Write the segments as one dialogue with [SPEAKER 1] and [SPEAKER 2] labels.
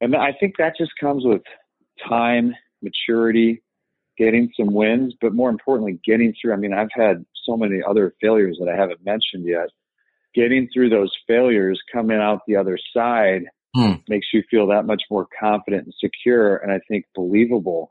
[SPEAKER 1] and I think that just comes with time, maturity, getting some wins, but more importantly, getting through. I mean, I've had so many other failures that I haven't mentioned yet. Getting through those failures, coming out the other side, hmm. makes you feel that much more confident and secure, and I think believable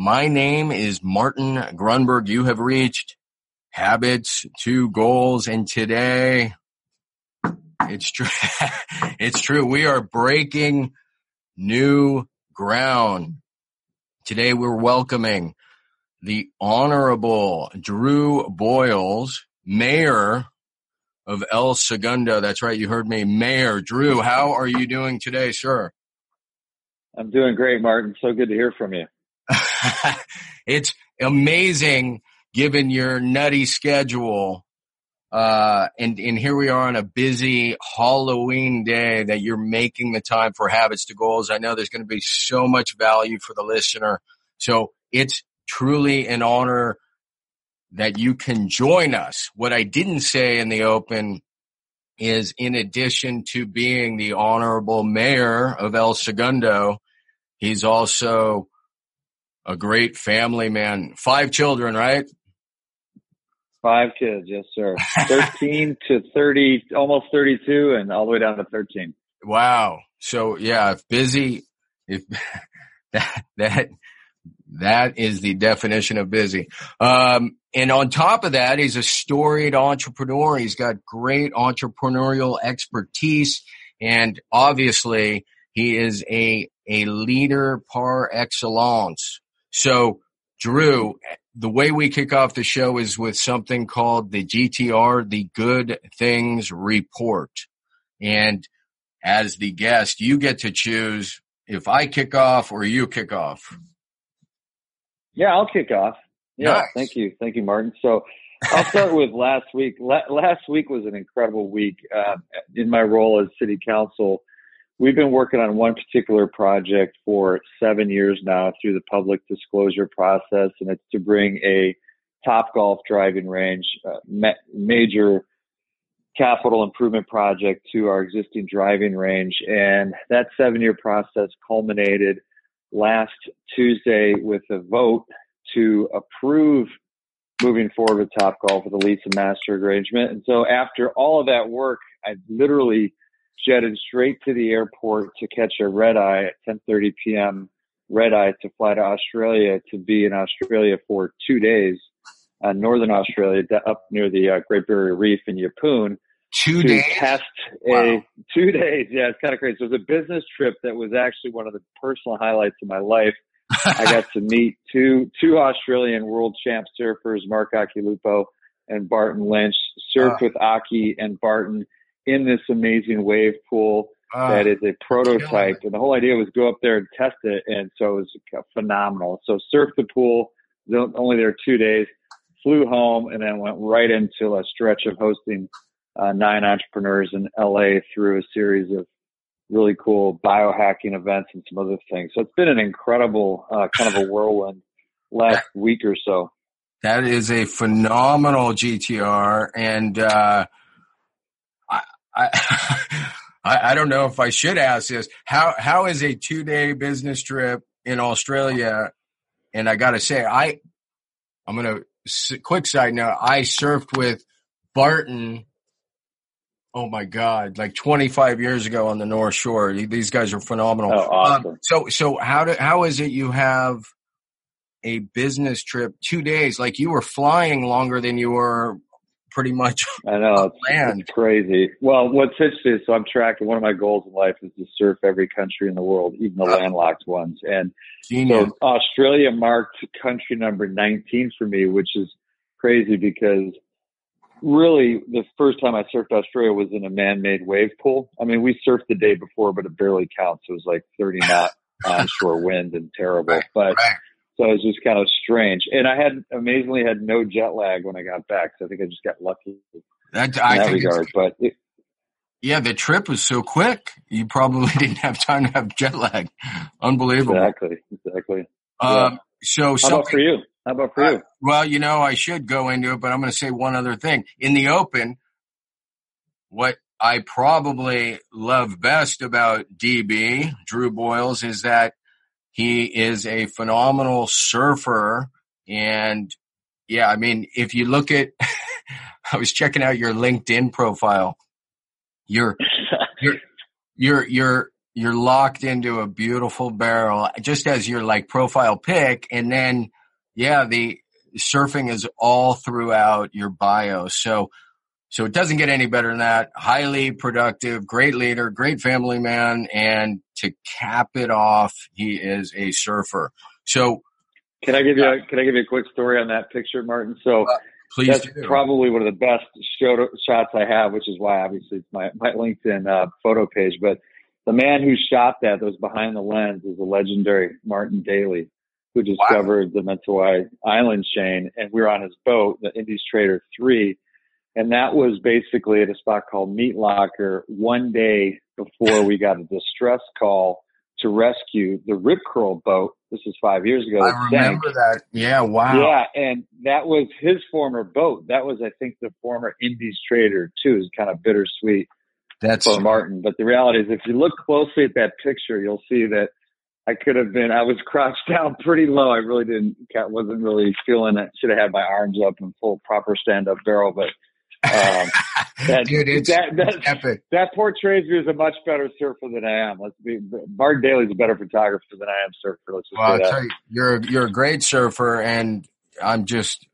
[SPEAKER 2] My name is Martin Grunberg. You have reached Habits to Goals, and today it's true. it's true. We are breaking new ground. Today we're welcoming the Honorable Drew Boyles, Mayor of El Segundo. That's right. You heard me. Mayor Drew, how are you doing today, sir?
[SPEAKER 1] I'm doing great, Martin. So good to hear from you.
[SPEAKER 2] it's amazing given your nutty schedule. Uh, and, and here we are on a busy Halloween day that you're making the time for habits to goals. I know there's going to be so much value for the listener. So it's truly an honor that you can join us. What I didn't say in the open is in addition to being the honorable mayor of El Segundo, he's also a great family man. Five children, right?
[SPEAKER 1] Five kids, yes, sir. 13 to 30, almost 32 and all the way down to 13.
[SPEAKER 2] Wow. So yeah, if busy, if that, that, that is the definition of busy. Um, and on top of that, he's a storied entrepreneur. He's got great entrepreneurial expertise and obviously he is a, a leader par excellence. So, Drew, the way we kick off the show is with something called the GTR, the Good Things Report. And as the guest, you get to choose if I kick off or you kick off.
[SPEAKER 1] Yeah, I'll kick off. Yeah, nice. thank you. Thank you, Martin. So I'll start with last week. last week was an incredible week uh, in my role as city council we've been working on one particular project for seven years now through the public disclosure process, and it's to bring a top golf driving range, uh, ma- major capital improvement project to our existing driving range. And that seven year process culminated last Tuesday with a vote to approve moving forward with Top Golf with a lease and master arrangement. And so after all of that work, I literally jetted straight to the airport to catch a red eye at 10:30 p.m. red eye to fly to Australia to be in Australia for two days, uh, northern Australia, up near the uh, Great Barrier Reef in Yeppoon.
[SPEAKER 2] Two to days.
[SPEAKER 1] Test wow. two days. Yeah, it's kind of crazy. So it was a business trip that was actually one of the personal highlights of my life. I got to meet two two Australian world champ surfers, Mark Occhilupo and Barton Lynch. Surfed uh, with Occy and Barton in this amazing wave pool uh, that is a prototype. And the whole idea was go up there and test it. And so it was phenomenal. So surfed the pool, only there two days, flew home, and then went right into a stretch of hosting uh, nine entrepreneurs in LA through a series of really cool biohacking events and some other things. So it's been an incredible uh, kind of a whirlwind last week or so.
[SPEAKER 2] That is a phenomenal GTR. And, I, I, don't know if I should ask this. How how is a two day business trip in Australia? And I got to say, I I'm gonna quick side note. I surfed with Barton. Oh my God! Like 25 years ago on the North Shore. These guys are phenomenal.
[SPEAKER 1] Oh, awesome. Um,
[SPEAKER 2] so so how do how is it you have a business trip two days? Like you were flying longer than you were pretty much
[SPEAKER 1] I know it's, land. It's crazy. Well, what's interesting is so I'm tracking one of my goals in life is to surf every country in the world, even the uh-huh. landlocked ones. And Genius. so Australia marked country number 19 for me, which is crazy because really the first time I surfed Australia was in a man-made wave pool. I mean, we surfed the day before, but it barely counts. It was like 30 knot onshore wind and terrible. But so it was just kind of strange. And I had amazingly had no jet lag when I got back. So I think I just got lucky
[SPEAKER 2] that, in I that
[SPEAKER 1] regard. But it,
[SPEAKER 2] yeah, the trip was so quick. You probably didn't have time to have jet lag. Unbelievable.
[SPEAKER 1] Exactly. Exactly.
[SPEAKER 2] Um, yeah. So
[SPEAKER 1] how about for you? How about for uh, you?
[SPEAKER 2] Well, you know, I should go into it, but I'm going to say one other thing. In the open, what I probably love best about DB, Drew Boyles, is that he is a phenomenal surfer. And yeah, I mean, if you look at, I was checking out your LinkedIn profile. You're, you're, you're, you're, you're locked into a beautiful barrel just as your like profile pic. And then yeah, the surfing is all throughout your bio. So, so it doesn't get any better than that. Highly productive, great leader, great family man. And to cap it off, he is a surfer. So
[SPEAKER 1] can I give you a, can I give you a quick story on that picture, Martin? So uh,
[SPEAKER 2] please
[SPEAKER 1] that's
[SPEAKER 2] do.
[SPEAKER 1] probably one of the best shots I have, which is why obviously it's my, my LinkedIn uh, photo page, but the man who shot that, that was behind the lens is the legendary Martin Daly who discovered wow. the Mentawai Island chain, and we were on his boat, the Indies Trader Three, and that was basically at a spot called Meat Locker. One day before we got a distress call to rescue the Rip Curl boat. This is five years ago.
[SPEAKER 2] I remember sank. that. Yeah, wow.
[SPEAKER 1] Yeah, and that was his former boat. That was, I think, the former Indies Trader too. It's kind of bittersweet
[SPEAKER 2] That's
[SPEAKER 1] for Martin. But the reality is, if you look closely at that picture, you'll see that I could have been. I was crouched down pretty low. I really didn't. wasn't really feeling it. Should have had my arms up in full proper stand up barrel, but. Um,
[SPEAKER 2] that, Dude, it's, that, that,
[SPEAKER 1] epic. That portrays me as a much better surfer than I am. Let's be. Mark Daly's a better photographer than I am surfer. Let's just
[SPEAKER 2] well, I'll tell you, you're you're a great surfer, and I'm just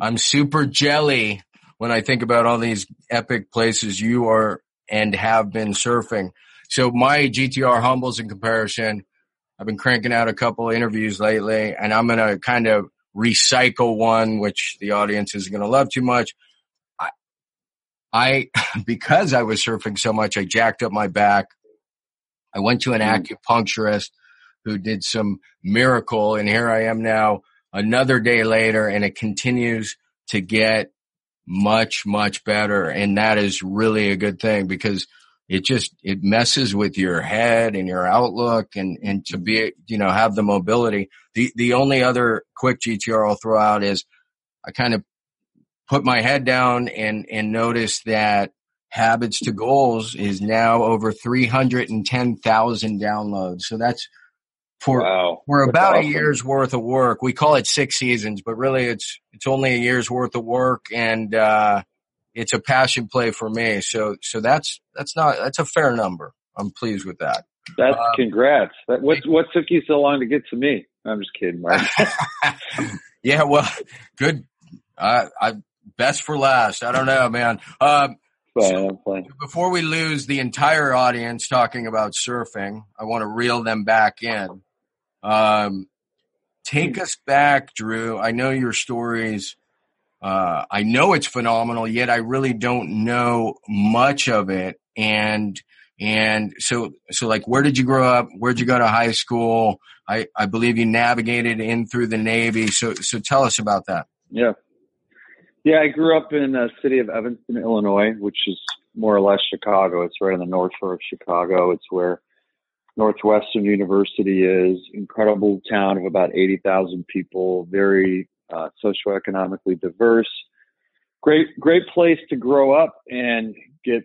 [SPEAKER 2] I'm super jelly when I think about all these epic places you are and have been surfing. So my GTR humbles in comparison I've been cranking out a couple interviews lately and I'm going to kind of recycle one, which the audience isn't going to love too much. I, because I was surfing so much, I jacked up my back. I went to an mm. acupuncturist who did some miracle and here I am now another day later and it continues to get much, much better. And that is really a good thing because it just it messes with your head and your outlook and and to be you know have the mobility the the only other quick gtr i'll throw out is i kind of put my head down and and notice that habits to goals is now over 310,000 downloads so that's for
[SPEAKER 1] wow.
[SPEAKER 2] for about awesome. a year's worth of work. We call it six seasons, but really it's it's only a year's worth of work, and uh, it's a passion play for me. So, so that's, that's not, that's a fair number. I'm pleased with that.
[SPEAKER 1] That's um, congrats. What, what took you so long to get to me? I'm just kidding, Mark.
[SPEAKER 2] yeah, well, good. I, I, best for last. I don't know, man. Um,
[SPEAKER 1] so
[SPEAKER 2] before we lose the entire audience talking about surfing, I want to reel them back in. Um, take us back, Drew. I know your stories uh, I know it's phenomenal, yet I really don't know much of it. And, and so, so like, where did you grow up? Where'd you go to high school? I, I believe you navigated in through the Navy. So, so tell us about that.
[SPEAKER 1] Yeah. Yeah, I grew up in the city of Evanston, Illinois, which is more or less Chicago. It's right on the north shore of Chicago. It's where Northwestern University is. Incredible town of about 80,000 people, very uh, socioeconomically diverse. Great, great place to grow up and get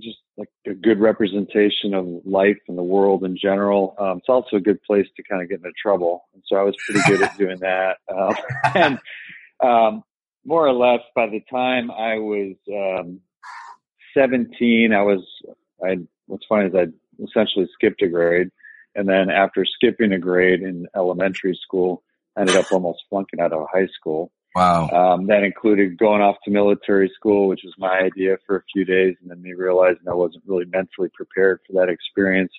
[SPEAKER 1] just like a good representation of life and the world in general. Um, it's also a good place to kind of get into trouble. And so I was pretty good at doing that. Um, and um, more or less by the time I was um, 17, I was, I, what's funny is I essentially skipped a grade. And then after skipping a grade in elementary school, ended up almost flunking out of high school.
[SPEAKER 2] Wow.
[SPEAKER 1] Um, that included going off to military school, which was my idea for a few days, and then me realizing I wasn't really mentally prepared for that experience.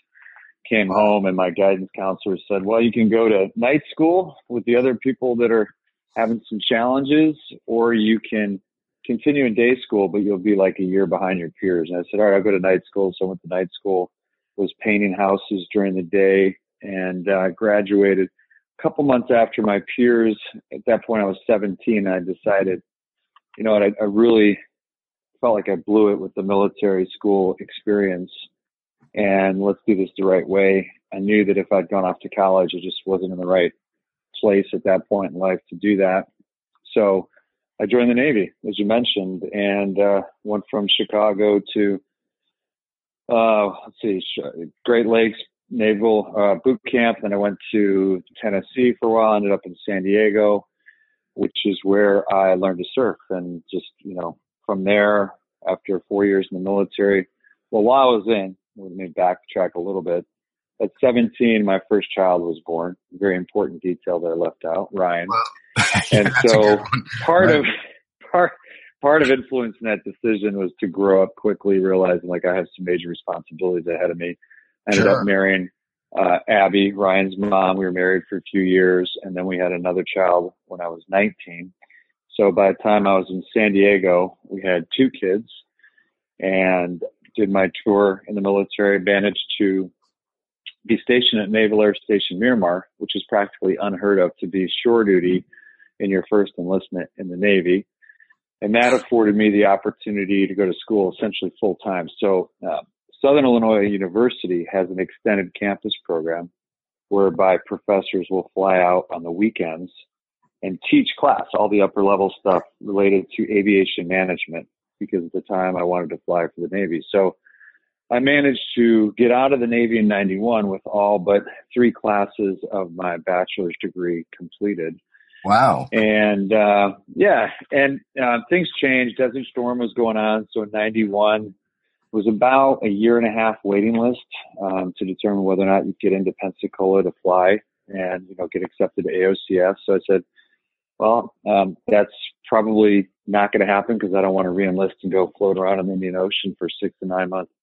[SPEAKER 1] Came home, and my guidance counselor said, "Well, you can go to night school with the other people that are having some challenges, or you can continue in day school, but you'll be like a year behind your peers. And I said, all right, I'll go to night school. So I went to night school, was painting houses during the day, and uh, graduated a couple months after my peers. At that point, I was 17. I decided, you know what, I, I really felt like I blew it with the military school experience, and let's do this the right way. I knew that if I'd gone off to college, it just wasn't in the right place at that point in life to do that. So I joined the Navy, as you mentioned, and uh, went from Chicago to uh, let's see, Great Lakes Naval uh, Boot Camp. Then I went to Tennessee for a while. Ended up in San Diego, which is where I learned to surf. And just you know, from there, after four years in the military, well, while I was in, let me backtrack a little bit. At 17, my first child was born. Very important detail that I left out, Ryan. Well, yeah, and so part right. of part part of influencing that decision was to grow up quickly, realizing like I have some major responsibilities ahead of me. I ended sure. up marrying uh, Abby, Ryan's mom. We were married for a few years, and then we had another child when I was 19. So by the time I was in San Diego, we had two kids, and did my tour in the military. Managed to be stationed at Naval Air Station Miramar, which is practically unheard of to be shore duty in your first enlistment in the Navy. And that afforded me the opportunity to go to school essentially full time. So, uh, Southern Illinois University has an extended campus program whereby professors will fly out on the weekends and teach class, all the upper level stuff related to aviation management, because at the time I wanted to fly for the Navy. So I managed to get out of the Navy in 91 with all but three classes of my bachelor's degree completed.
[SPEAKER 2] Wow.
[SPEAKER 1] And, uh, yeah, and, uh, things changed. Desert Storm was going on. So in 91 was about a year and a half waiting list, um, to determine whether or not you get into Pensacola to fly and, you know, get accepted to AOCS. So I said, well, um, that's probably not going to happen because I don't want to reenlist and go float around in the Indian Ocean for six to nine months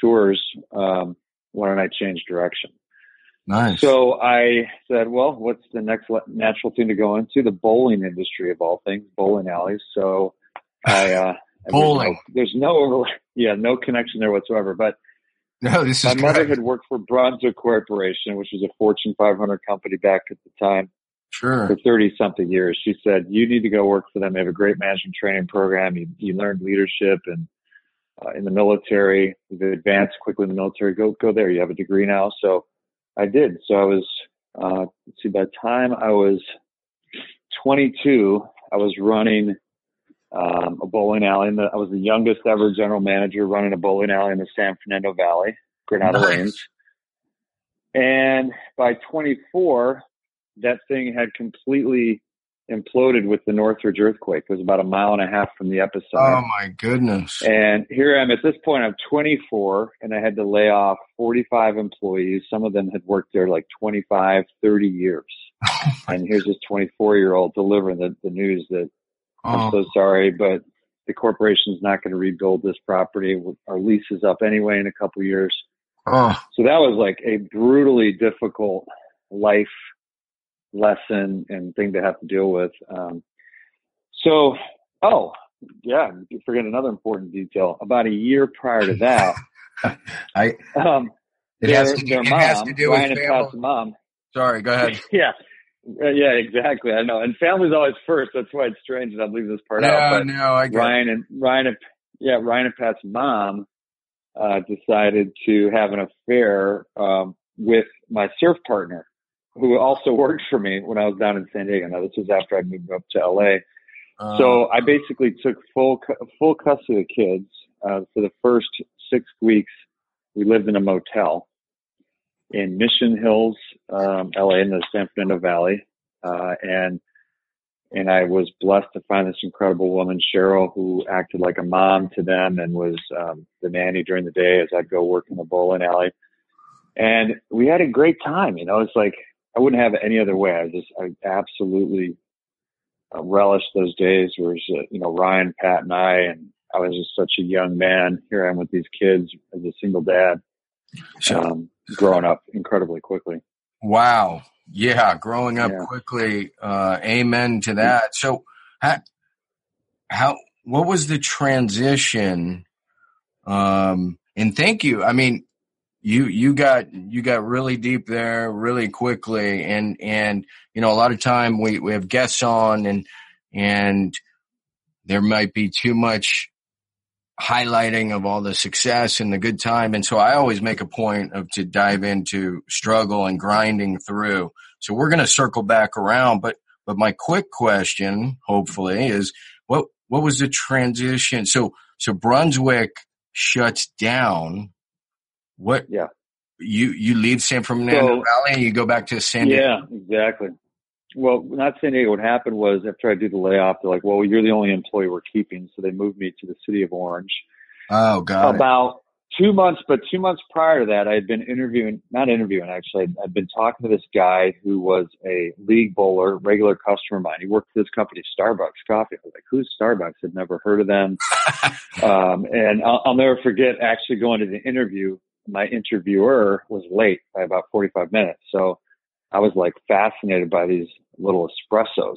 [SPEAKER 1] tours, um, why don't I change direction?
[SPEAKER 2] Nice.
[SPEAKER 1] So I said, well, what's the next natural thing to go into? The bowling industry of all things, bowling alleys. So I, uh,
[SPEAKER 2] bowling.
[SPEAKER 1] There's no, there's no, yeah, no connection there whatsoever. But
[SPEAKER 2] no, this is
[SPEAKER 1] my mother had worked for Brunswick Corporation, which was a Fortune 500 company back at the time.
[SPEAKER 2] Sure.
[SPEAKER 1] For 30 something years. She said, you need to go work for them. They have a great management training program. You, you learn leadership and uh, in the military. You've advanced quickly in the military. Go go there. You have a degree now. So I did. So I was uh, let's see. By the time I was 22, I was running um, a bowling alley. The, I was the youngest ever general manager running a bowling alley in the San Fernando Valley, Granada nice. Lanes. And by 24, that thing had completely imploded with the Northridge earthquake. It was about a mile and a half from the epicenter.
[SPEAKER 2] Oh my goodness.
[SPEAKER 1] And here I am at this point, I'm 24 and I had to lay off 45 employees. Some of them had worked there like 25, 30 years. Oh and here's this 24 year old delivering the, the news that oh. I'm so oh. sorry, but the corporation is not going to rebuild this property. Our lease is up anyway in a couple years.
[SPEAKER 2] Oh.
[SPEAKER 1] So that was like a brutally difficult life lesson and thing to have to deal with. Um, so, oh, yeah, you forget another important detail. About a year prior to that,
[SPEAKER 2] I um, it their, has to, their it mom, has to do Ryan with and Pat's mom. Sorry, go ahead.
[SPEAKER 1] yeah. Uh, yeah, exactly. I know. And family's always first. That's why it's strange that I'm leaving this part
[SPEAKER 2] yeah,
[SPEAKER 1] out.
[SPEAKER 2] But no, I get
[SPEAKER 1] Ryan and Ryan and yeah, Ryan and Pat's mom uh, decided to have an affair um, with my surf partner who also worked for me when I was down in San Diego. Now this was after I moved up to LA. Uh, so I basically took full full custody of the kids uh, for the first six weeks. We lived in a motel in Mission Hills, um, LA, in the San Fernando Valley, uh, and and I was blessed to find this incredible woman, Cheryl, who acted like a mom to them and was um, the nanny during the day as I'd go work in the bowling alley. And we had a great time. You know, it's like I wouldn't have it any other way. I just, I absolutely uh, relished those days where, was, uh, you know, Ryan, Pat, and I, and I was just such a young man. Here I am with these kids as a single dad, um, growing up incredibly quickly.
[SPEAKER 2] Wow. Yeah. Growing up yeah. quickly. Uh, amen to that. So how, how, what was the transition? Um, and thank you. I mean, you you got you got really deep there really quickly, and and you know a lot of time we we have guests on and and there might be too much highlighting of all the success and the good time. And so I always make a point of to dive into struggle and grinding through. So we're going to circle back around, but, but my quick question, hopefully, is what, what was the transition? So, so Brunswick shuts down. What?
[SPEAKER 1] Yeah.
[SPEAKER 2] You, you leave San Fernando so, Valley and you go back to San
[SPEAKER 1] Diego. Yeah, exactly well, not San Diego. What happened was after I did the layoff, they're like, "Well, you're the only employee we're keeping," so they moved me to the city of Orange.
[SPEAKER 2] Oh, God!
[SPEAKER 1] About two months, but two months prior to that, I had been interviewing, not interviewing actually. I'd, I'd been talking to this guy who was a league bowler, regular customer of mine. He worked for this company, Starbucks Coffee. I was like, "Who's Starbucks?" I'd never heard of them. um, and I'll, I'll never forget actually going to the interview. My interviewer was late by about 45 minutes, so I was like fascinated by these little espressos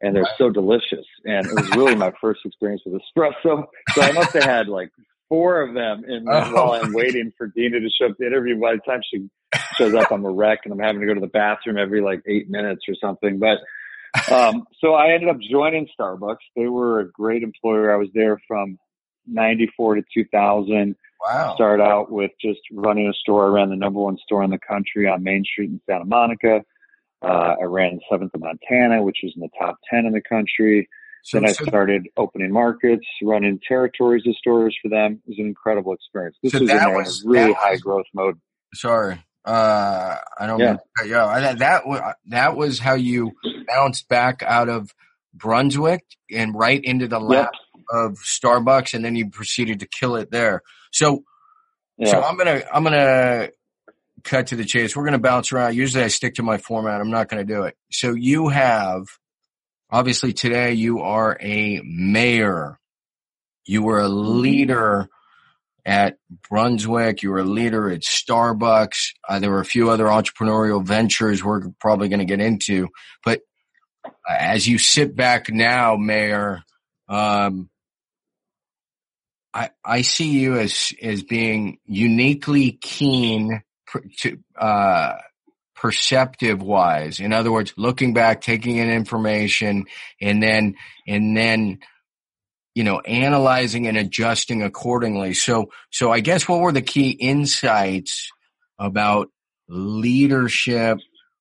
[SPEAKER 1] and they're so delicious. And it was really my first experience with espresso. So I must have had like four of them in oh. while I'm waiting for Dina to show up to interview. By the time she shows up, I'm a wreck and I'm having to go to the bathroom every like eight minutes or something. But um, so I ended up joining Starbucks. They were a great employer. I was there from 94 to 2000.
[SPEAKER 2] Wow.
[SPEAKER 1] Started out with just running a store. I ran the number one store in the country on Main Street in Santa Monica. Uh, I ran Seventh of Montana, which was in the top 10 in the country. So, then I so, started opening markets, running territories of stores for them. It was an incredible experience. This so was in was, really high was, growth mode.
[SPEAKER 2] Sorry. Uh, I don't yeah. yeah, that, that was how you bounced back out of Brunswick and right into the lap yep. Of Starbucks. And then you proceeded to kill it there. So, yeah. so I'm gonna I'm gonna cut to the chase. We're gonna bounce around. Usually I stick to my format. I'm not gonna do it. So you have obviously today you are a mayor. You were a leader at Brunswick. You were a leader at Starbucks. Uh, there were a few other entrepreneurial ventures we're probably going to get into. But as you sit back now, Mayor, um, I, I see you as, as being uniquely keen to, uh, perceptive wise. In other words, looking back, taking in information and then, and then, you know, analyzing and adjusting accordingly. So, so I guess what were the key insights about leadership,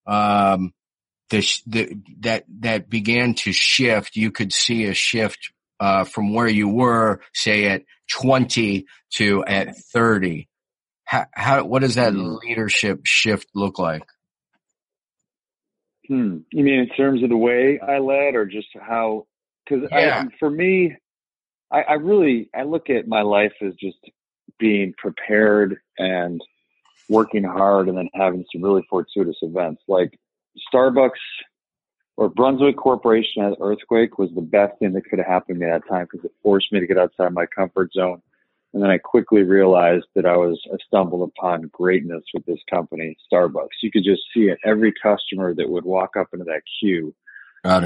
[SPEAKER 2] um, the, the, that, that began to shift? You could see a shift, uh, from where you were, say at 20 to at 30. How, how what does that hmm. leadership shift look like?
[SPEAKER 1] Hmm. You mean in terms of the way I led or just how, cause yeah. I, for me, I, I really, I look at my life as just being prepared and working hard and then having some really fortuitous events like Starbucks or Brunswick Corporation as earthquake was the best thing that could have happened to me at that time because it forced me to get outside my comfort zone. And then I quickly realized that I was I stumbled upon greatness with this company, Starbucks. You could just see it. Every customer that would walk up into that queue,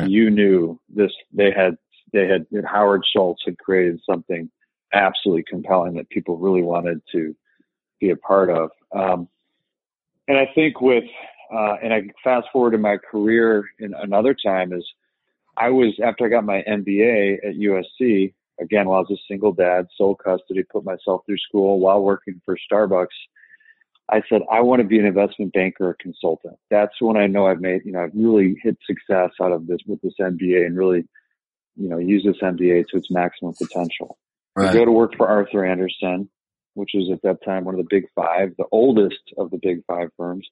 [SPEAKER 1] you knew this. They had they had Howard Schultz had created something absolutely compelling that people really wanted to be a part of. Um, and I think with uh, and I fast forward in my career in another time is I was after I got my MBA at USC again while I was a single dad, sole custody, put myself through school while working for Starbucks. I said I want to be an investment banker or consultant. That's when I know I've made you know I've really hit success out of this with this MBA and really you know use this MBA to its maximum potential. Right. I go to work for Arthur Andersen, which was at that time one of the big five, the oldest of the big five firms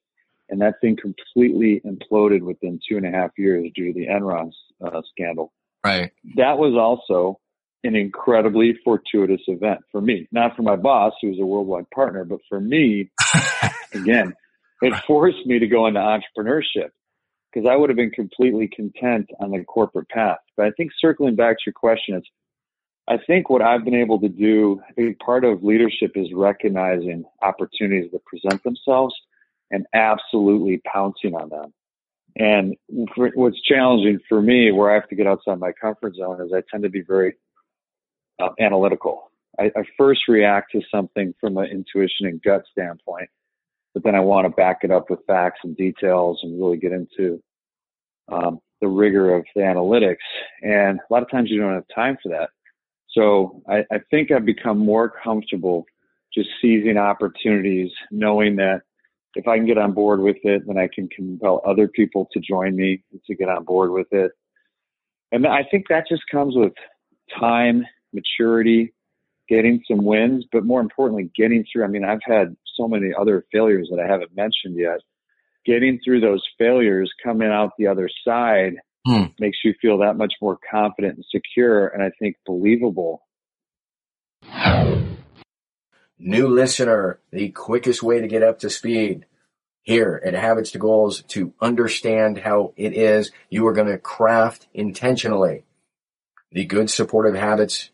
[SPEAKER 1] and that thing completely imploded within two and a half years due to the Enron uh, scandal.
[SPEAKER 2] Right.
[SPEAKER 1] That was also an incredibly fortuitous event for me, not for my boss, who was a worldwide partner, but for me, again, it forced me to go into entrepreneurship because I would have been completely content on the corporate path. But I think circling back to your question, it's I think what I've been able to do, I think part of leadership is recognizing opportunities that present themselves and absolutely pouncing on them. And for, what's challenging for me, where I have to get outside my comfort zone, is I tend to be very uh, analytical. I, I, first react to something from an intuition and gut standpoint, but then I want to back it up with facts and details and really get into um, the rigor of the analytics. And a lot of times you don't have time for that. So I, I think I've become more comfortable just seizing opportunities, knowing that if I can get on board with it, then I can compel other people to join me to get on board with it. And I think that just comes with time, maturity, getting some wins, but more importantly, getting through. I mean, I've had so many other failures that I haven't mentioned yet. Getting through those failures, coming out the other side hmm. makes you feel that much more confident and secure and I think believable.
[SPEAKER 2] New listener, the quickest way to get up to speed here at Habits to Goals to understand how it is you are going to craft intentionally the good supportive habits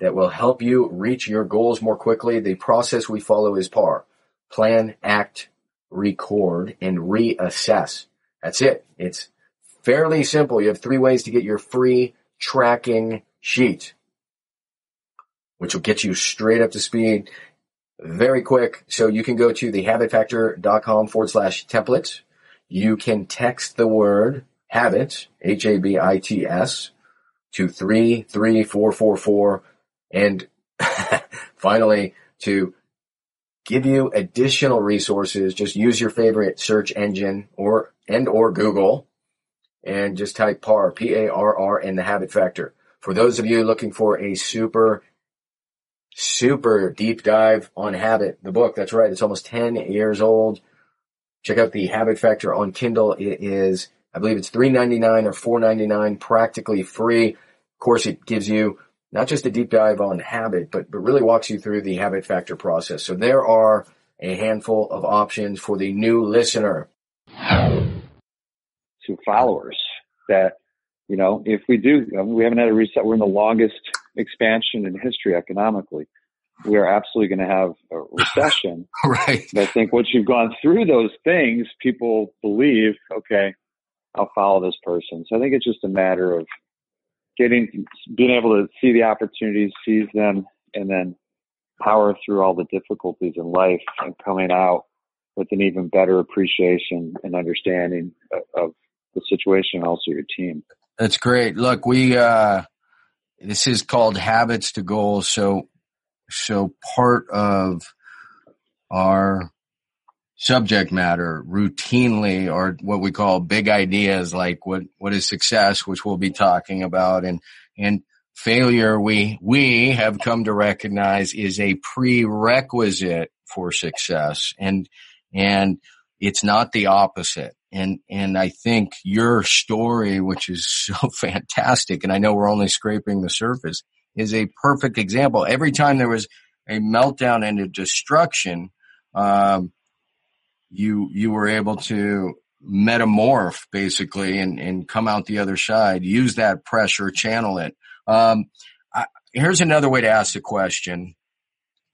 [SPEAKER 2] that will help you reach your goals more quickly. The process we follow is PARR. Plan, act, record, and reassess. That's it. It's fairly simple. You have three ways to get your free tracking sheet, which will get you straight up to speed very quick. So you can go to thehabitfactor.com forward slash templates. You can text the word habit, H-A-B-I-T-S, to 33444 and finally to give you additional resources. Just use your favorite search engine or and or Google and just type PARR, P-A-R-R and the habit factor. For those of you looking for a super super deep dive on habit, the book. That's right. It's almost 10 years old. Check out the habit factor on Kindle. It is, I believe it's $3.99 or $4.99, practically free. Of course, it gives you not just a deep dive on habit, but, but really walks you through the habit factor process. So there are a handful of options for the new listener.
[SPEAKER 1] To followers that, you know, if we do, we haven't had a reset, we're in the longest expansion in history economically. We are absolutely going to have a recession.
[SPEAKER 2] right.
[SPEAKER 1] And I think once you've gone through those things, people believe, okay, I'll follow this person. So I think it's just a matter of getting, being able to see the opportunities, seize them, and then power through all the difficulties in life and coming out with an even better appreciation and understanding of, of the situation and also your team.
[SPEAKER 2] That's great. Look, we, uh, this is called habits to goals. So, so part of our subject matter routinely are what we call big ideas like what, what is success, which we'll be talking about and, and failure we, we have come to recognize is a prerequisite for success and, and it's not the opposite. And, and I think your story, which is so fantastic, and I know we're only scraping the surface, is a perfect example. Every time there was a meltdown and a destruction, um, you, you were able to metamorph basically and, and come out the other side, use that pressure, channel it. Um, I, here's another way to ask the question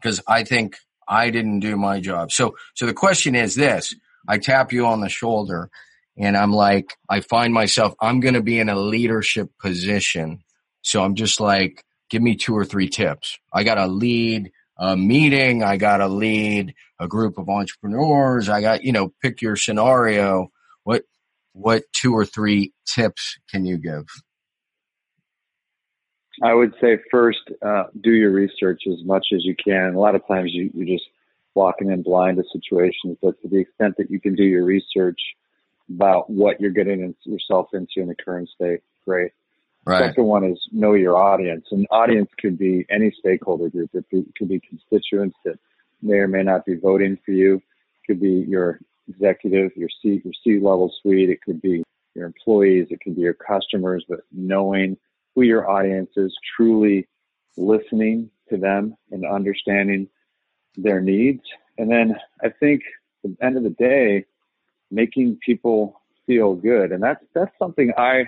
[SPEAKER 2] because I think I didn't do my job. So, so the question is this I tap you on the shoulder and I'm like, I find myself, I'm going to be in a leadership position. So I'm just like, give me two or three tips. I got to lead a meeting. I got to lead a group of entrepreneurs. I got, you know, pick your scenario. What, what two or three tips can you give?
[SPEAKER 1] I would say first, uh, do your research as much as you can. A lot of times you, you just walking in blind to situations, but to the extent that you can do your research about what you're getting yourself into in the current state, great. Right. Second one is know your audience. An audience could be any stakeholder group. It could be constituents that may or may not be voting for you. It could be your executive, your C, your C level suite. It could be your employees. It could be your customers. But knowing who your audience is, truly listening to them and understanding their needs. And then I think at the end of the day, making people feel good. And that's, that's something I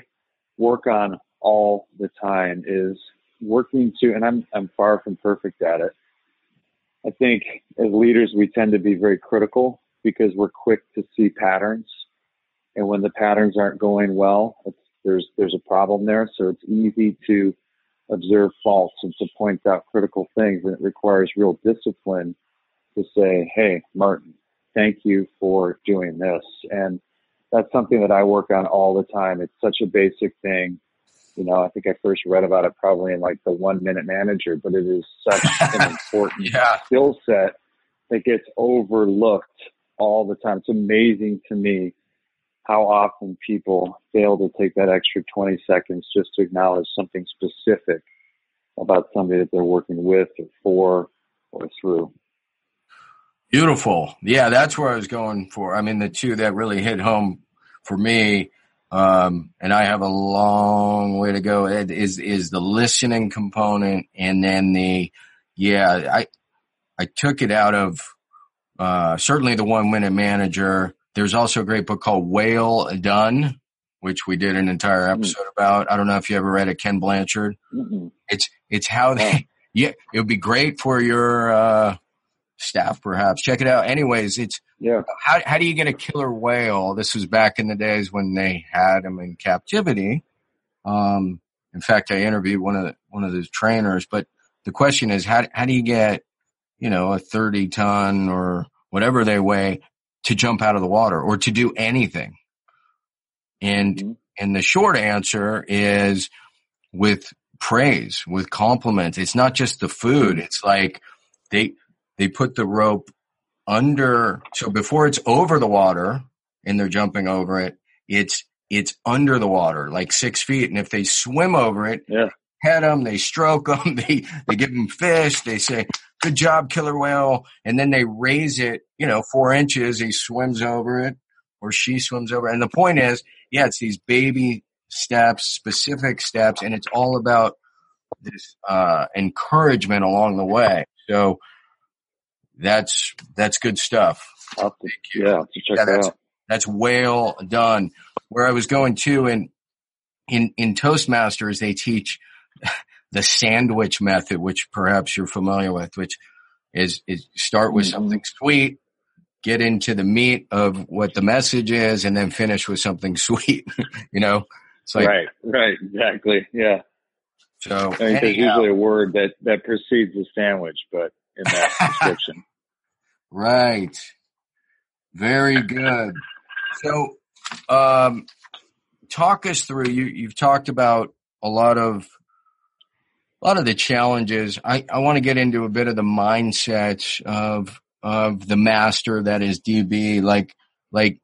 [SPEAKER 1] work on all the time is working to, and I'm, I'm far from perfect at it. I think as leaders, we tend to be very critical because we're quick to see patterns. And when the patterns aren't going well, there's, there's a problem there. So it's easy to observe faults and to point out critical things. And it requires real discipline to say, Hey, Martin, thank you for doing this. And that's something that I work on all the time. It's such a basic thing. You know, I think I first read about it probably in like the one minute manager, but it is such an important yeah. skill set that gets overlooked all the time. It's amazing to me how often people fail to take that extra 20 seconds just to acknowledge something specific about somebody that they're working with or for or through.
[SPEAKER 2] Beautiful. Yeah, that's where I was going for. I mean, the two that really hit home for me, um, and I have a long way to go, is, is the listening component and then the, yeah, I, I took it out of, uh, certainly the one minute manager. There's also a great book called Whale Done, which we did an entire mm. episode mm. about. I don't know if you ever read it, Ken Blanchard. Mm-hmm. It's, it's how they, yeah, it would be great for your, uh, staff perhaps. Check it out. Anyways, it's
[SPEAKER 1] yeah.
[SPEAKER 2] How how do you get a killer whale? This was back in the days when they had them in captivity. Um, in fact, I interviewed one of the, one of the trainers, but the question is how how do you get you know a thirty ton or whatever they weigh to jump out of the water or to do anything? And mm-hmm. and the short answer is with praise, with compliments. It's not just the food. It's like they they put the rope under, so before it's over the water and they're jumping over it, it's, it's under the water, like six feet. And if they swim over it,
[SPEAKER 1] yeah.
[SPEAKER 2] pet them, they stroke them, they, they give them fish, they say, good job, killer whale. And then they raise it, you know, four inches. He swims over it or she swims over. It. And the point is, yeah, it's these baby steps, specific steps, and it's all about this, uh, encouragement along the way. So, that's that's good stuff.
[SPEAKER 1] To, yeah, to check yeah,
[SPEAKER 2] that's,
[SPEAKER 1] out.
[SPEAKER 2] That's well done. Where I was going to in in in Toastmasters, they teach the sandwich method, which perhaps you're familiar with, which is is start with mm-hmm. something sweet, get into the meat of what the message is, and then finish with something sweet. you know,
[SPEAKER 1] it's like right, right, exactly, yeah.
[SPEAKER 2] So
[SPEAKER 1] I think there's usually a word that that precedes the sandwich, but in that description.
[SPEAKER 2] Right. Very good. So, um, talk us through. You you've talked about a lot of a lot of the challenges. I, I want to get into a bit of the mindset of of the master that is DB. Like like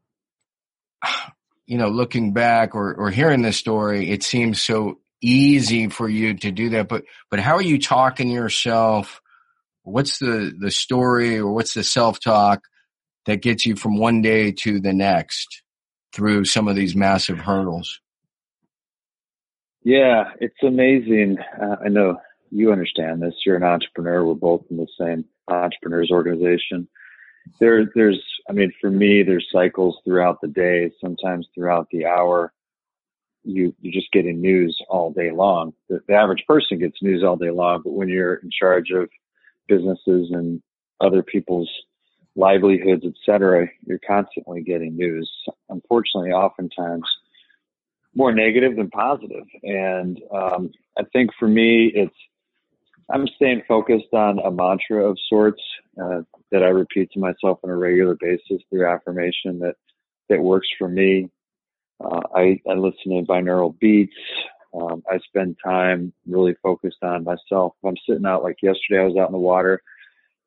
[SPEAKER 2] you know, looking back or or hearing this story, it seems so easy for you to do that. But but how are you talking yourself what's the the story or what's the self talk that gets you from one day to the next through some of these massive hurdles
[SPEAKER 1] yeah it's amazing. Uh, i know you understand this. You're an entrepreneur. We're both in the same entrepreneurs organization. There there's i mean for me there's cycles throughout the day sometimes throughout the hour. You you're just getting news all day long. The, the average person gets news all day long but when you're in charge of businesses and other people's livelihoods, etc., you're constantly getting news. Unfortunately, oftentimes more negative than positive. And um, I think for me, it's I'm staying focused on a mantra of sorts uh, that I repeat to myself on a regular basis through affirmation that that works for me. Uh, I, I listen to binaural beats. Um, I spend time really focused on myself. If I'm sitting out like yesterday, I was out in the water,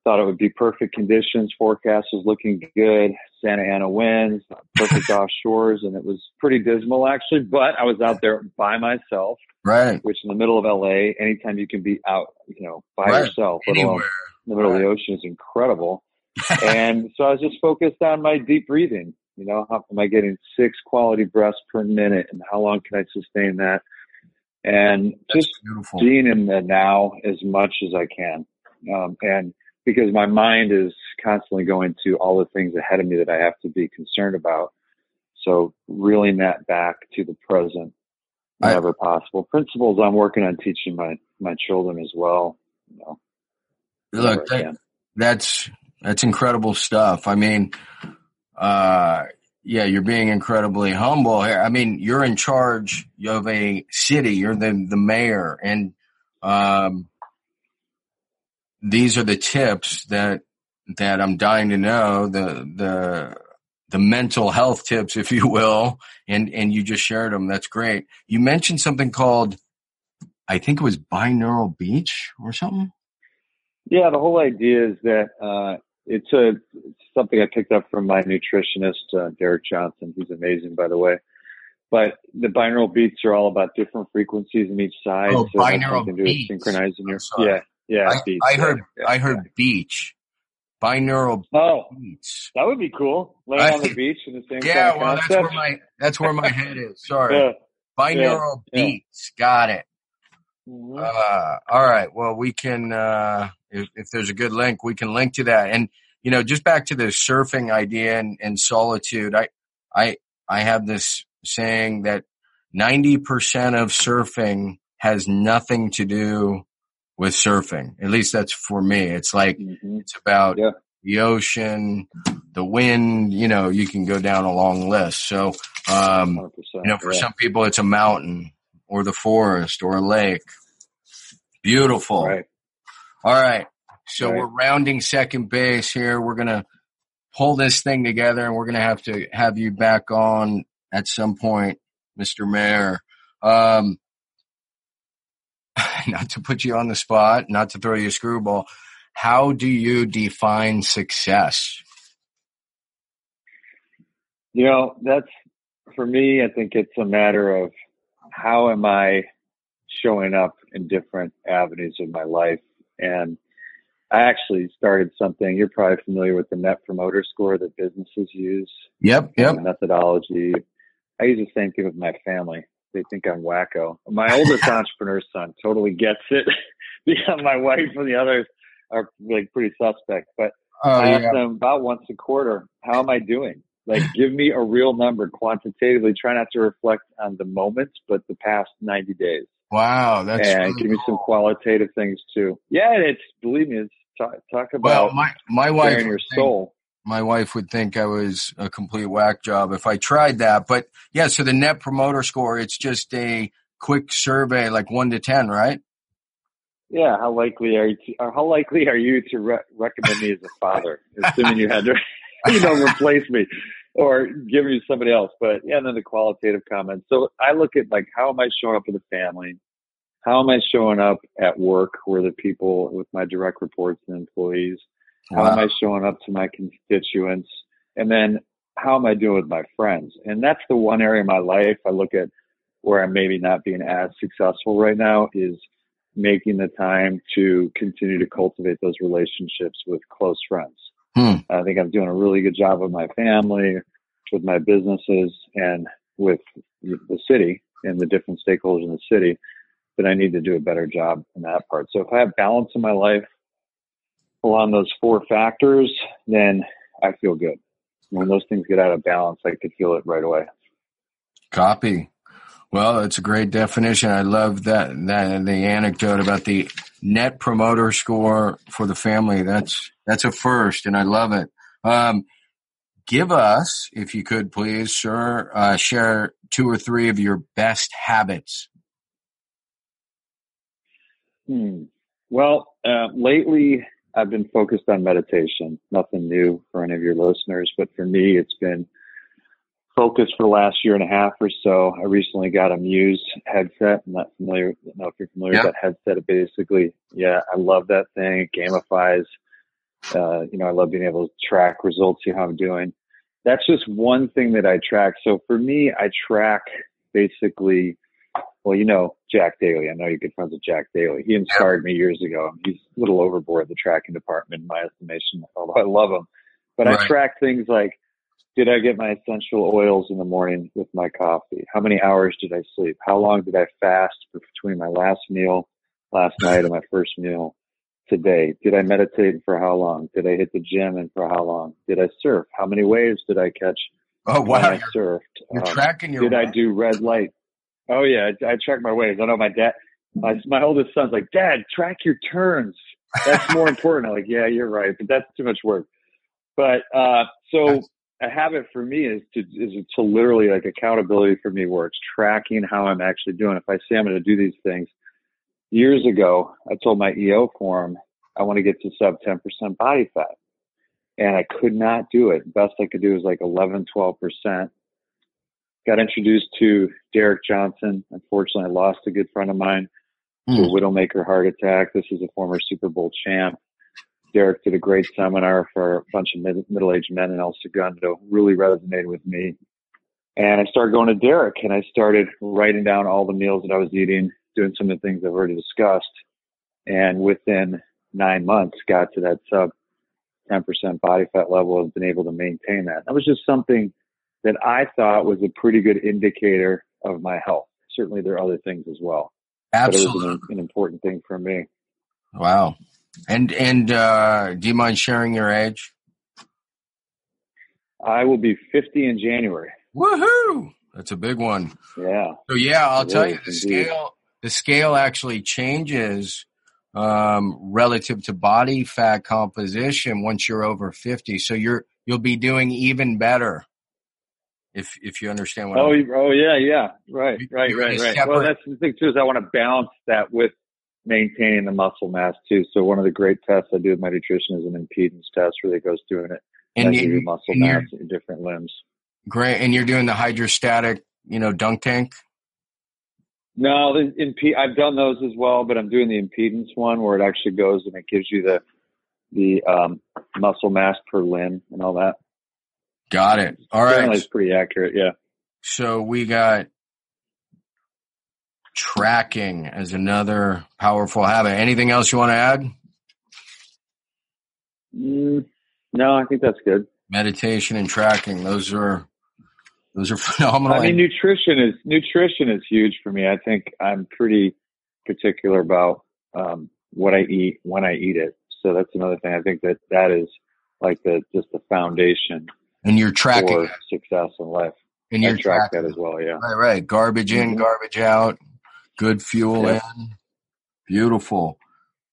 [SPEAKER 1] thought it would be perfect conditions. Forecast was looking good. Santa Ana winds, perfect offshores, and it was pretty dismal actually. But I was out there by myself,
[SPEAKER 2] right?
[SPEAKER 1] Which in the middle of LA, anytime you can be out, you know, by right. yourself, let alone in the middle right. of the ocean, is incredible. and so I was just focused on my deep breathing. You know, how am I getting six quality breaths per minute, and how long can I sustain that? and That's just beautiful. being in the now as much as I can. Um, and because my mind is constantly going to all the things ahead of me that I have to be concerned about. So reeling that back to the present whenever I, possible. Principles I'm working on teaching my, my children as well. You know,
[SPEAKER 2] look, that, that's, that's incredible stuff. I mean, uh, yeah, you're being incredibly humble here. I mean, you're in charge of a city. You're the the mayor, and Um, these are the tips that that I'm dying to know the the the mental health tips, if you will, and and you just shared them. That's great. You mentioned something called, I think it was binaural beach or something.
[SPEAKER 1] Yeah, the whole idea is that uh, it's a it's something I picked up from my nutritionist uh, Derek Johnson. He's amazing, by the way. But the binaural beats are all about different frequencies in each side.
[SPEAKER 2] Oh, so binaural beats.
[SPEAKER 1] Synchronizing your yeah yeah.
[SPEAKER 2] I, I heard
[SPEAKER 1] yeah,
[SPEAKER 2] I heard yeah. beach. Binaural
[SPEAKER 1] oh, beats. That would be cool. Laying on the beach in the same.
[SPEAKER 2] Yeah, well, that's where my that's where my head is. Sorry. Yeah. Binaural beats. Got it. Mm-hmm. Uh, all right. Well, we can, uh, if, if, there's a good link, we can link to that. And, you know, just back to the surfing idea and, and solitude. I, I, I have this saying that 90% of surfing has nothing to do with surfing. At least that's for me. It's like, mm-hmm. it's about yeah. the ocean, the wind, you know, you can go down a long list. So, um, you know, for yeah. some people, it's a mountain or the forest or a lake. Beautiful.
[SPEAKER 1] Right.
[SPEAKER 2] All right. So right. we're rounding second base here. We're going to pull this thing together and we're going to have to have you back on at some point, Mr. Mayor. Um, not to put you on the spot, not to throw you a screwball. How do you define success?
[SPEAKER 1] You know, that's for me, I think it's a matter of how am I showing up in different avenues of my life? And I actually started something. You're probably familiar with the Net Promoter Score that businesses use.
[SPEAKER 2] Yep, yep.
[SPEAKER 1] Methodology. I use the same thing with my family. They think I'm wacko. My oldest entrepreneur son totally gets it. my wife and the others are like pretty suspect. But oh, I ask them about once a quarter, how am I doing? Like, give me a real number quantitatively. Try not to reflect on the moments, but the past 90 days.
[SPEAKER 2] Wow. That's
[SPEAKER 1] and
[SPEAKER 2] really
[SPEAKER 1] give me some qualitative things too. Yeah. It's, believe me, it's talk, talk about well,
[SPEAKER 2] my, my wife
[SPEAKER 1] your soul.
[SPEAKER 2] My wife would think I was a complete whack job if I tried that. But yeah, so the net promoter score, it's just a quick survey, like one to 10, right?
[SPEAKER 1] Yeah, how likely are you? To, how likely are you to re- recommend me as a father, assuming you had to you know, replace me or give me somebody else. But yeah, and then the qualitative comments. So I look at like, how am I showing up with the family? How am I showing up at work where the people with my direct reports and employees? How wow. am I showing up to my constituents? And then how am I doing with my friends? And that's the one area of my life I look at where I'm maybe not being as successful right now is making the time to continue to cultivate those relationships with close friends. Hmm. I think I'm doing a really good job with my family, with my businesses, and with the city and the different stakeholders in the city. But I need to do a better job in that part. So if I have balance in my life along those four factors, then I feel good. When those things get out of balance, I could feel it right away.
[SPEAKER 2] Copy. Well, it's a great definition. I love that that the anecdote about the net promoter score for the family. That's that's a first, and I love it. Um, give us, if you could, please, sir, uh, share two or three of your best habits.
[SPEAKER 1] Hmm. Well, uh, lately I've been focused on meditation. Nothing new for any of your listeners, but for me, it's been focused for the last year and a half or so. I recently got a Muse headset. I'm not familiar. I don't know if you're familiar yeah. with that headset. It basically, yeah, I love that thing. It gamifies. Uh, you know, I love being able to track results, see how I'm doing. That's just one thing that I track. So for me, I track basically. Well, you know Jack Daly. I know you're good friends with Jack Daly. He inspired me years ago. He's a little overboard the tracking department, in my estimation. Although I love him, but right. I track things like did I get my essential oils in the morning with my coffee? How many hours did I sleep? How long did I fast between my last meal last night and my first meal today? Did I meditate for how long? Did I hit the gym and for how long? Did I surf? How many waves did I catch?
[SPEAKER 2] Oh wow!
[SPEAKER 1] I surfed.
[SPEAKER 2] You're um, tracking your.
[SPEAKER 1] Did I do red light? Oh yeah, I, I track my waves. I know my dad. My, my oldest son's like, Dad, track your turns. That's more important. I'm like, yeah, you're right, but that's too much work. But uh, so a habit for me is to is to literally like accountability for me where it's tracking how I'm actually doing. If I say I'm going to do these things, years ago, I told my EO form I want to get to sub 10% body fat. And I could not do it. Best I could do was like 11, 12%. Got introduced to Derek Johnson. Unfortunately, I lost a good friend of mine mm. to a widowmaker heart attack. This is a former Super Bowl champ. Derek did a great seminar for a bunch of mid- middle-aged men in El Segundo. Really resonated with me. And I started going to Derek and I started writing down all the meals that I was eating, doing some of the things I've already discussed. And within nine months, got to that sub 10% body fat level and been able to maintain that. That was just something that I thought was a pretty good indicator of my health. Certainly there are other things as well.
[SPEAKER 2] Absolutely.
[SPEAKER 1] But it was an, an important thing for me.
[SPEAKER 2] Wow. And, and, uh, do you mind sharing your age?
[SPEAKER 1] I will be 50 in January.
[SPEAKER 2] Woohoo! That's a big one.
[SPEAKER 1] Yeah.
[SPEAKER 2] So yeah, I'll tell you the indeed. scale, the scale actually changes um, relative to body fat composition once you're over 50. So you're, you'll be doing even better. If, if you understand what
[SPEAKER 1] oh,
[SPEAKER 2] I'm
[SPEAKER 1] oh yeah, yeah. Right, right, right, right. Separate. Well, that's the thing too, is I want to balance that with maintaining the muscle mass too. So one of the great tests I do with my nutrition is an impedance test where it goes doing it. And you, muscle mass in different limbs.
[SPEAKER 2] Great. And you're doing the hydrostatic, you know, dunk tank?
[SPEAKER 1] No, the imp- I've done those as well, but I'm doing the impedance one where it actually goes and it gives you the the um, muscle mass per limb and all that.
[SPEAKER 2] Got it. All right,
[SPEAKER 1] it's pretty accurate. Yeah.
[SPEAKER 2] So we got tracking as another powerful habit. Anything else you want to add?
[SPEAKER 1] Mm, no, I think that's good.
[SPEAKER 2] Meditation and tracking; those are those are phenomenal.
[SPEAKER 1] I mean, nutrition is nutrition is huge for me. I think I'm pretty particular about um, what I eat when I eat it. So that's another thing. I think that that is like the just the foundation.
[SPEAKER 2] And you're tracking
[SPEAKER 1] success in life.
[SPEAKER 2] And you're
[SPEAKER 1] track that as well. Yeah.
[SPEAKER 2] Right. Right. Garbage in, mm-hmm. garbage out. Good fuel in. Beautiful.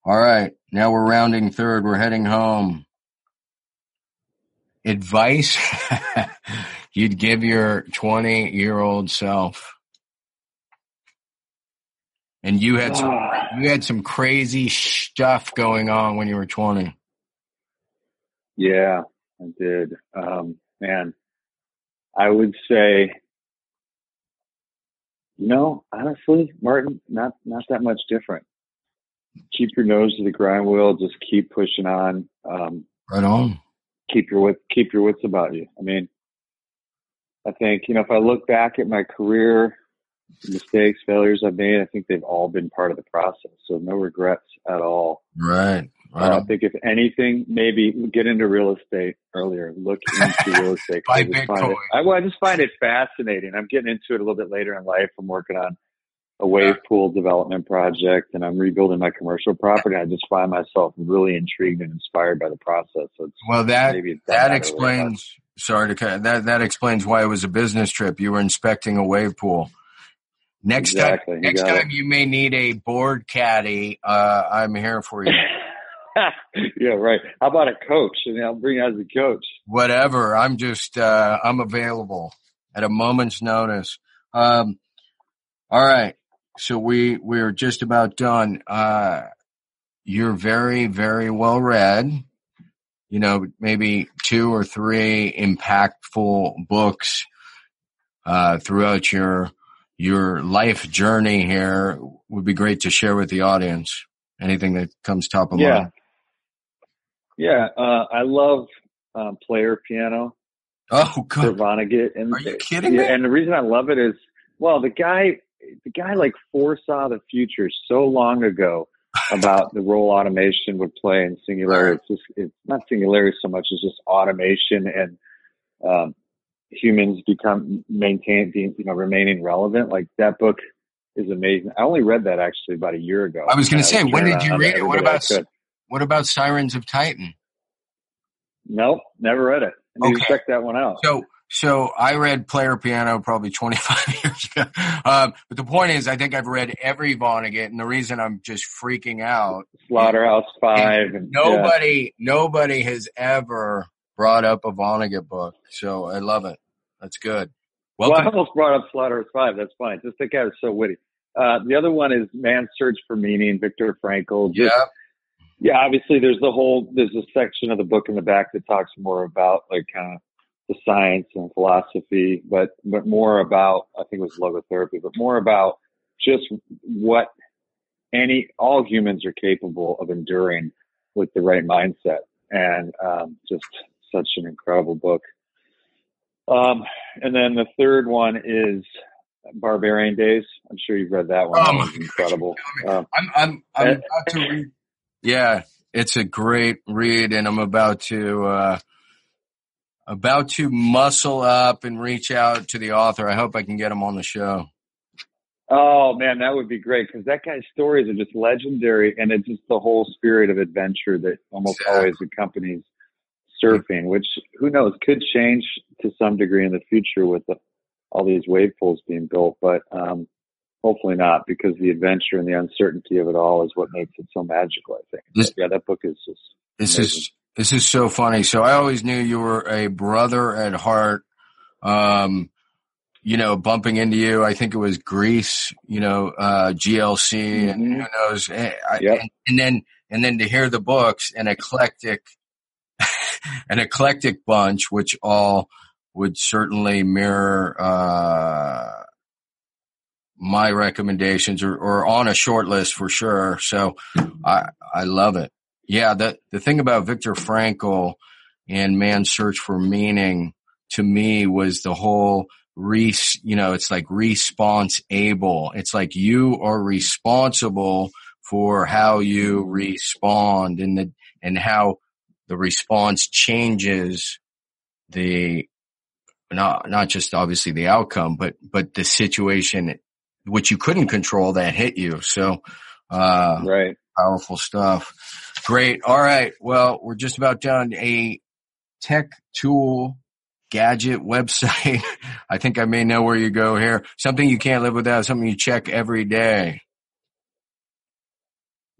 [SPEAKER 2] All right. Now we're rounding third. We're heading home. Advice you'd give your 20 year old self? And you had some, you had some crazy stuff going on when you were 20.
[SPEAKER 1] Yeah, I did. Um, man, I would say, you know, honestly, Martin, not, not that much different. Keep your nose to the grind wheel. Just keep pushing on. Um,
[SPEAKER 2] right on.
[SPEAKER 1] Keep your wit, keep your wits about you. I mean, I think, you know, if I look back at my career, mistakes, failures I've made, I think they've all been part of the process. So no regrets at all.
[SPEAKER 2] Right.
[SPEAKER 1] Right. I think if anything, maybe get into real estate earlier. Look into real estate.
[SPEAKER 2] Buy Bitcoin.
[SPEAKER 1] It, I, well, I just find it fascinating. I'm getting into it a little bit later in life. I'm working on a wave pool development project and I'm rebuilding my commercial property. I just find myself really intrigued and inspired by the process. So
[SPEAKER 2] well, that, that explains sorry to cut that. That explains why it was a business trip. You were inspecting a wave pool. Next exactly. time, next time it. you may need a board caddy. Uh, I'm here for you.
[SPEAKER 1] yeah, right. How about a coach? And I'll bring you as a coach.
[SPEAKER 2] Whatever. I'm just uh, I'm available at a moment's notice. Um, all right. So we we're just about done. Uh, you're very very well read you know, maybe two or three impactful books uh, throughout your your life journey here would be great to share with the audience. Anything that comes top of
[SPEAKER 1] yeah.
[SPEAKER 2] mind.
[SPEAKER 1] Yeah, uh, I love um, player piano.
[SPEAKER 2] Oh, good.
[SPEAKER 1] Vonnegut. And,
[SPEAKER 2] Are you kidding
[SPEAKER 1] yeah,
[SPEAKER 2] me?
[SPEAKER 1] And the reason I love it is, well, the guy, the guy like foresaw the future so long ago about the role automation would play in Singularity. It's just, it's not Singularity so much as just automation and, um, humans become maintain, you know, remaining relevant. Like that book is amazing. I only read that actually about a year ago.
[SPEAKER 2] I was going to say, when did you read it? What about, what about Sirens of Titan?
[SPEAKER 1] Nope, never read it. I need okay. to check that one out.
[SPEAKER 2] So so I read Player Piano probably 25 years ago. Um, but the point is, I think I've read every Vonnegut, and the reason I'm just freaking out.
[SPEAKER 1] Slaughterhouse Five. And,
[SPEAKER 2] nobody, yeah. nobody has ever brought up a Vonnegut book, so I love it. That's good.
[SPEAKER 1] Welcome. Well, I almost brought up Slaughterhouse Five. That's fine. Just the guy was so witty. Uh, the other one is Man's Search for Meaning, Viktor Frankl.
[SPEAKER 2] Just, yeah.
[SPEAKER 1] Yeah, obviously there's the whole, there's a section of the book in the back that talks more about like kind of the science and philosophy, but, but more about, I think it was logotherapy, but more about just what any, all humans are capable of enduring with the right mindset. And, um, just such an incredible book. Um, and then the third one is Barbarian Days. I'm sure you've read that one. Oh, incredible.
[SPEAKER 2] Um, I'm I'm I'm about to read. Yeah, it's a great read, and I'm about to uh, about to muscle up and reach out to the author. I hope I can get him on the show.
[SPEAKER 1] Oh man, that would be great because that guy's stories are just legendary, and it's just the whole spirit of adventure that almost exactly. always accompanies surfing, which who knows could change to some degree in the future with the, all these wave pools being built, but um, hopefully not because the adventure and the uncertainty of it all is what makes it so magical. I think. This, yeah, that book is just.
[SPEAKER 2] This amazing. is this is so funny. So I always knew you were a brother at heart. Um, you know, bumping into you. I think it was Greece, you know, uh, GLC mm-hmm. and who knows. Eh, yep. and, and, then, and then to hear the books and eclectic an eclectic bunch, which all would certainly mirror uh, my recommendations or, on a short list for sure. So I I love it. Yeah, the the thing about Viktor Frankl and Man's Search for Meaning to me was the whole re you know it's like response able. It's like you are responsible for how you respond and the and how the response changes the not not just obviously the outcome, but but the situation which you couldn't control that hit you. So, uh,
[SPEAKER 1] right,
[SPEAKER 2] powerful stuff. Great. All right. Well, we're just about done. A tech tool gadget website. I think I may know where you go here. Something you can't live without. Something you check every day.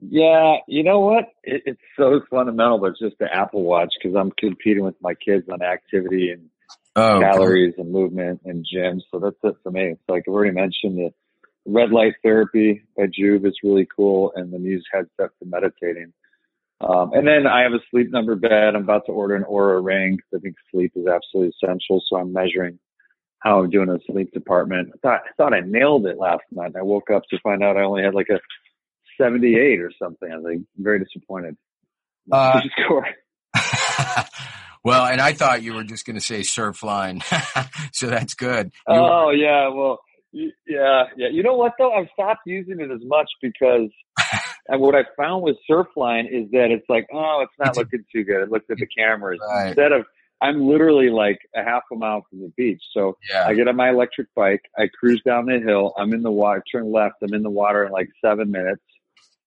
[SPEAKER 1] Yeah, you know what? It, it's so fundamental, but it's just the Apple Watch because I'm competing with my kids on activity and oh, calories and movement and gym. So that's it for me. It's like I've already mentioned the red light therapy by Joovv is really cool, and the Muse headset for meditating. Um, and then I have a sleep number bed. I'm about to order an Oura ring I think sleep is absolutely essential. So I'm measuring how I'm doing in the sleep department. I thought I thought I nailed it last night. I woke up to find out I only had like a 78 or something. I was like very disappointed. Uh,
[SPEAKER 2] well, and I thought you were just going to say Surfline, so that's good.
[SPEAKER 1] You oh were- yeah, well, yeah, yeah. You know what though? I've stopped using it as much because and what I found with Surfline is that it's like, oh, it's not looking too good. It looks at the cameras right. instead of. I'm literally like a half a mile from the beach. So yeah. I get on my electric bike, I cruise down the hill, I'm in the water, turn left, I'm in the water in like seven minutes.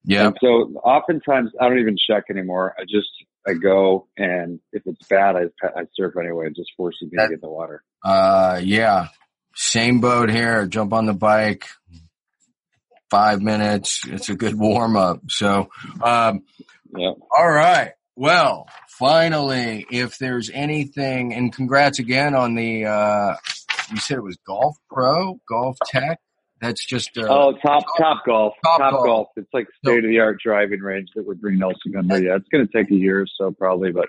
[SPEAKER 2] Yeah.
[SPEAKER 1] And so oftentimes I don't even check anymore. I just I go and if it's bad, I I surf anyway. It just forces me that, to get in the water.
[SPEAKER 2] Uh, yeah. Same boat here. Jump on the bike. Five minutes. It's a good warm up. So, um, yeah. All right. Well, finally, if there's anything, and congrats again on the. uh You said it was Golf Pro, Golf Tech. That's just uh,
[SPEAKER 1] oh top Topgolf top, Topgolf. golf. It's like state of the art driving range that would bring Nelson Gunter. Yeah, it's going to take a year or so probably, but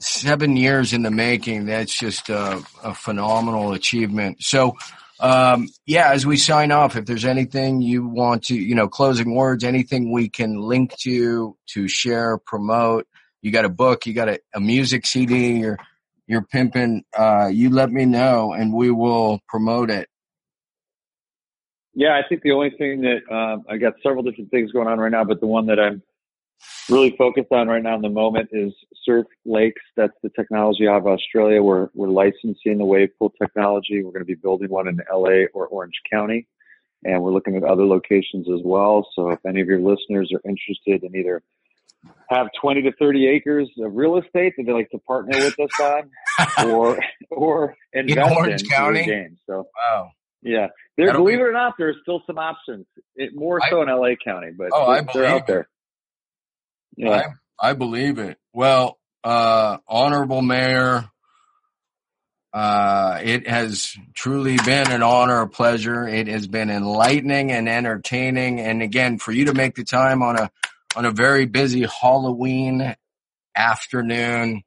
[SPEAKER 2] seven years in the making. That's just a, a phenomenal achievement. So. Um, yeah, as we sign off, if there's anything you want to, you know, closing words, anything we can link to, to share, promote, you got a book, you got a, a music CD, you're, you're pimping, uh, you let me know and we will promote it.
[SPEAKER 1] Yeah, I think the only thing that um, I got several different things going on right now, but the one that I'm really focused on right now in the moment is Surf Lakes. That's the technology out of Australia. We're we're licensing the wave pool technology. We're going to be building one in LA or Orange County, and we're looking at other locations as well. So if any of your listeners are interested in either have 20 to 30 acres of real estate that they like to partner with us on, or or invest in Orange in County. Games. So wow. Yeah, there. Believe be, it or not, there's still some options. It, more so I, in LA County, but oh, I they're out there.
[SPEAKER 2] Yeah, I, I believe it. Well, uh, honorable mayor, Uh, it has truly been an honor, a pleasure. It has been enlightening and entertaining. And again, for you to make the time on a on a very busy Halloween afternoon,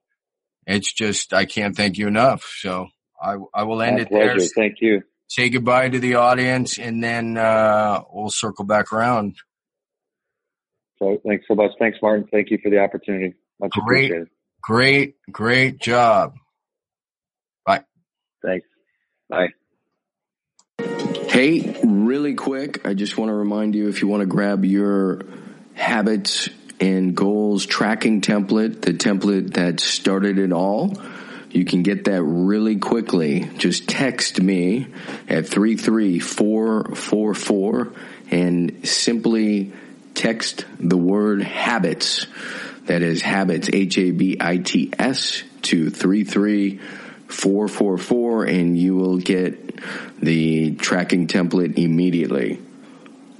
[SPEAKER 2] it's just I can't thank you enough. So I I will end
[SPEAKER 1] My
[SPEAKER 2] it
[SPEAKER 1] pleasure.
[SPEAKER 2] there.
[SPEAKER 1] Thank you.
[SPEAKER 2] Say goodbye to the audience, and then uh, we'll circle back around.
[SPEAKER 1] So thanks so much. Thanks, Martin. Thank you for the opportunity. Much
[SPEAKER 2] Great.
[SPEAKER 1] appreciated.
[SPEAKER 2] Great, great job. Bye.
[SPEAKER 1] Thanks. Bye.
[SPEAKER 2] Hey, really quick, I just want to remind you if you want to grab your habits and goals tracking template, the template that started it all, you can get that really quickly. Just text me at 33444 and simply text the word habits. That is habits, H-A-B-I-T-S to 33444 and you will get the tracking template immediately.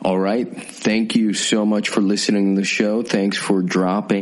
[SPEAKER 2] All right. Thank you so much for listening to the show. Thanks for dropping.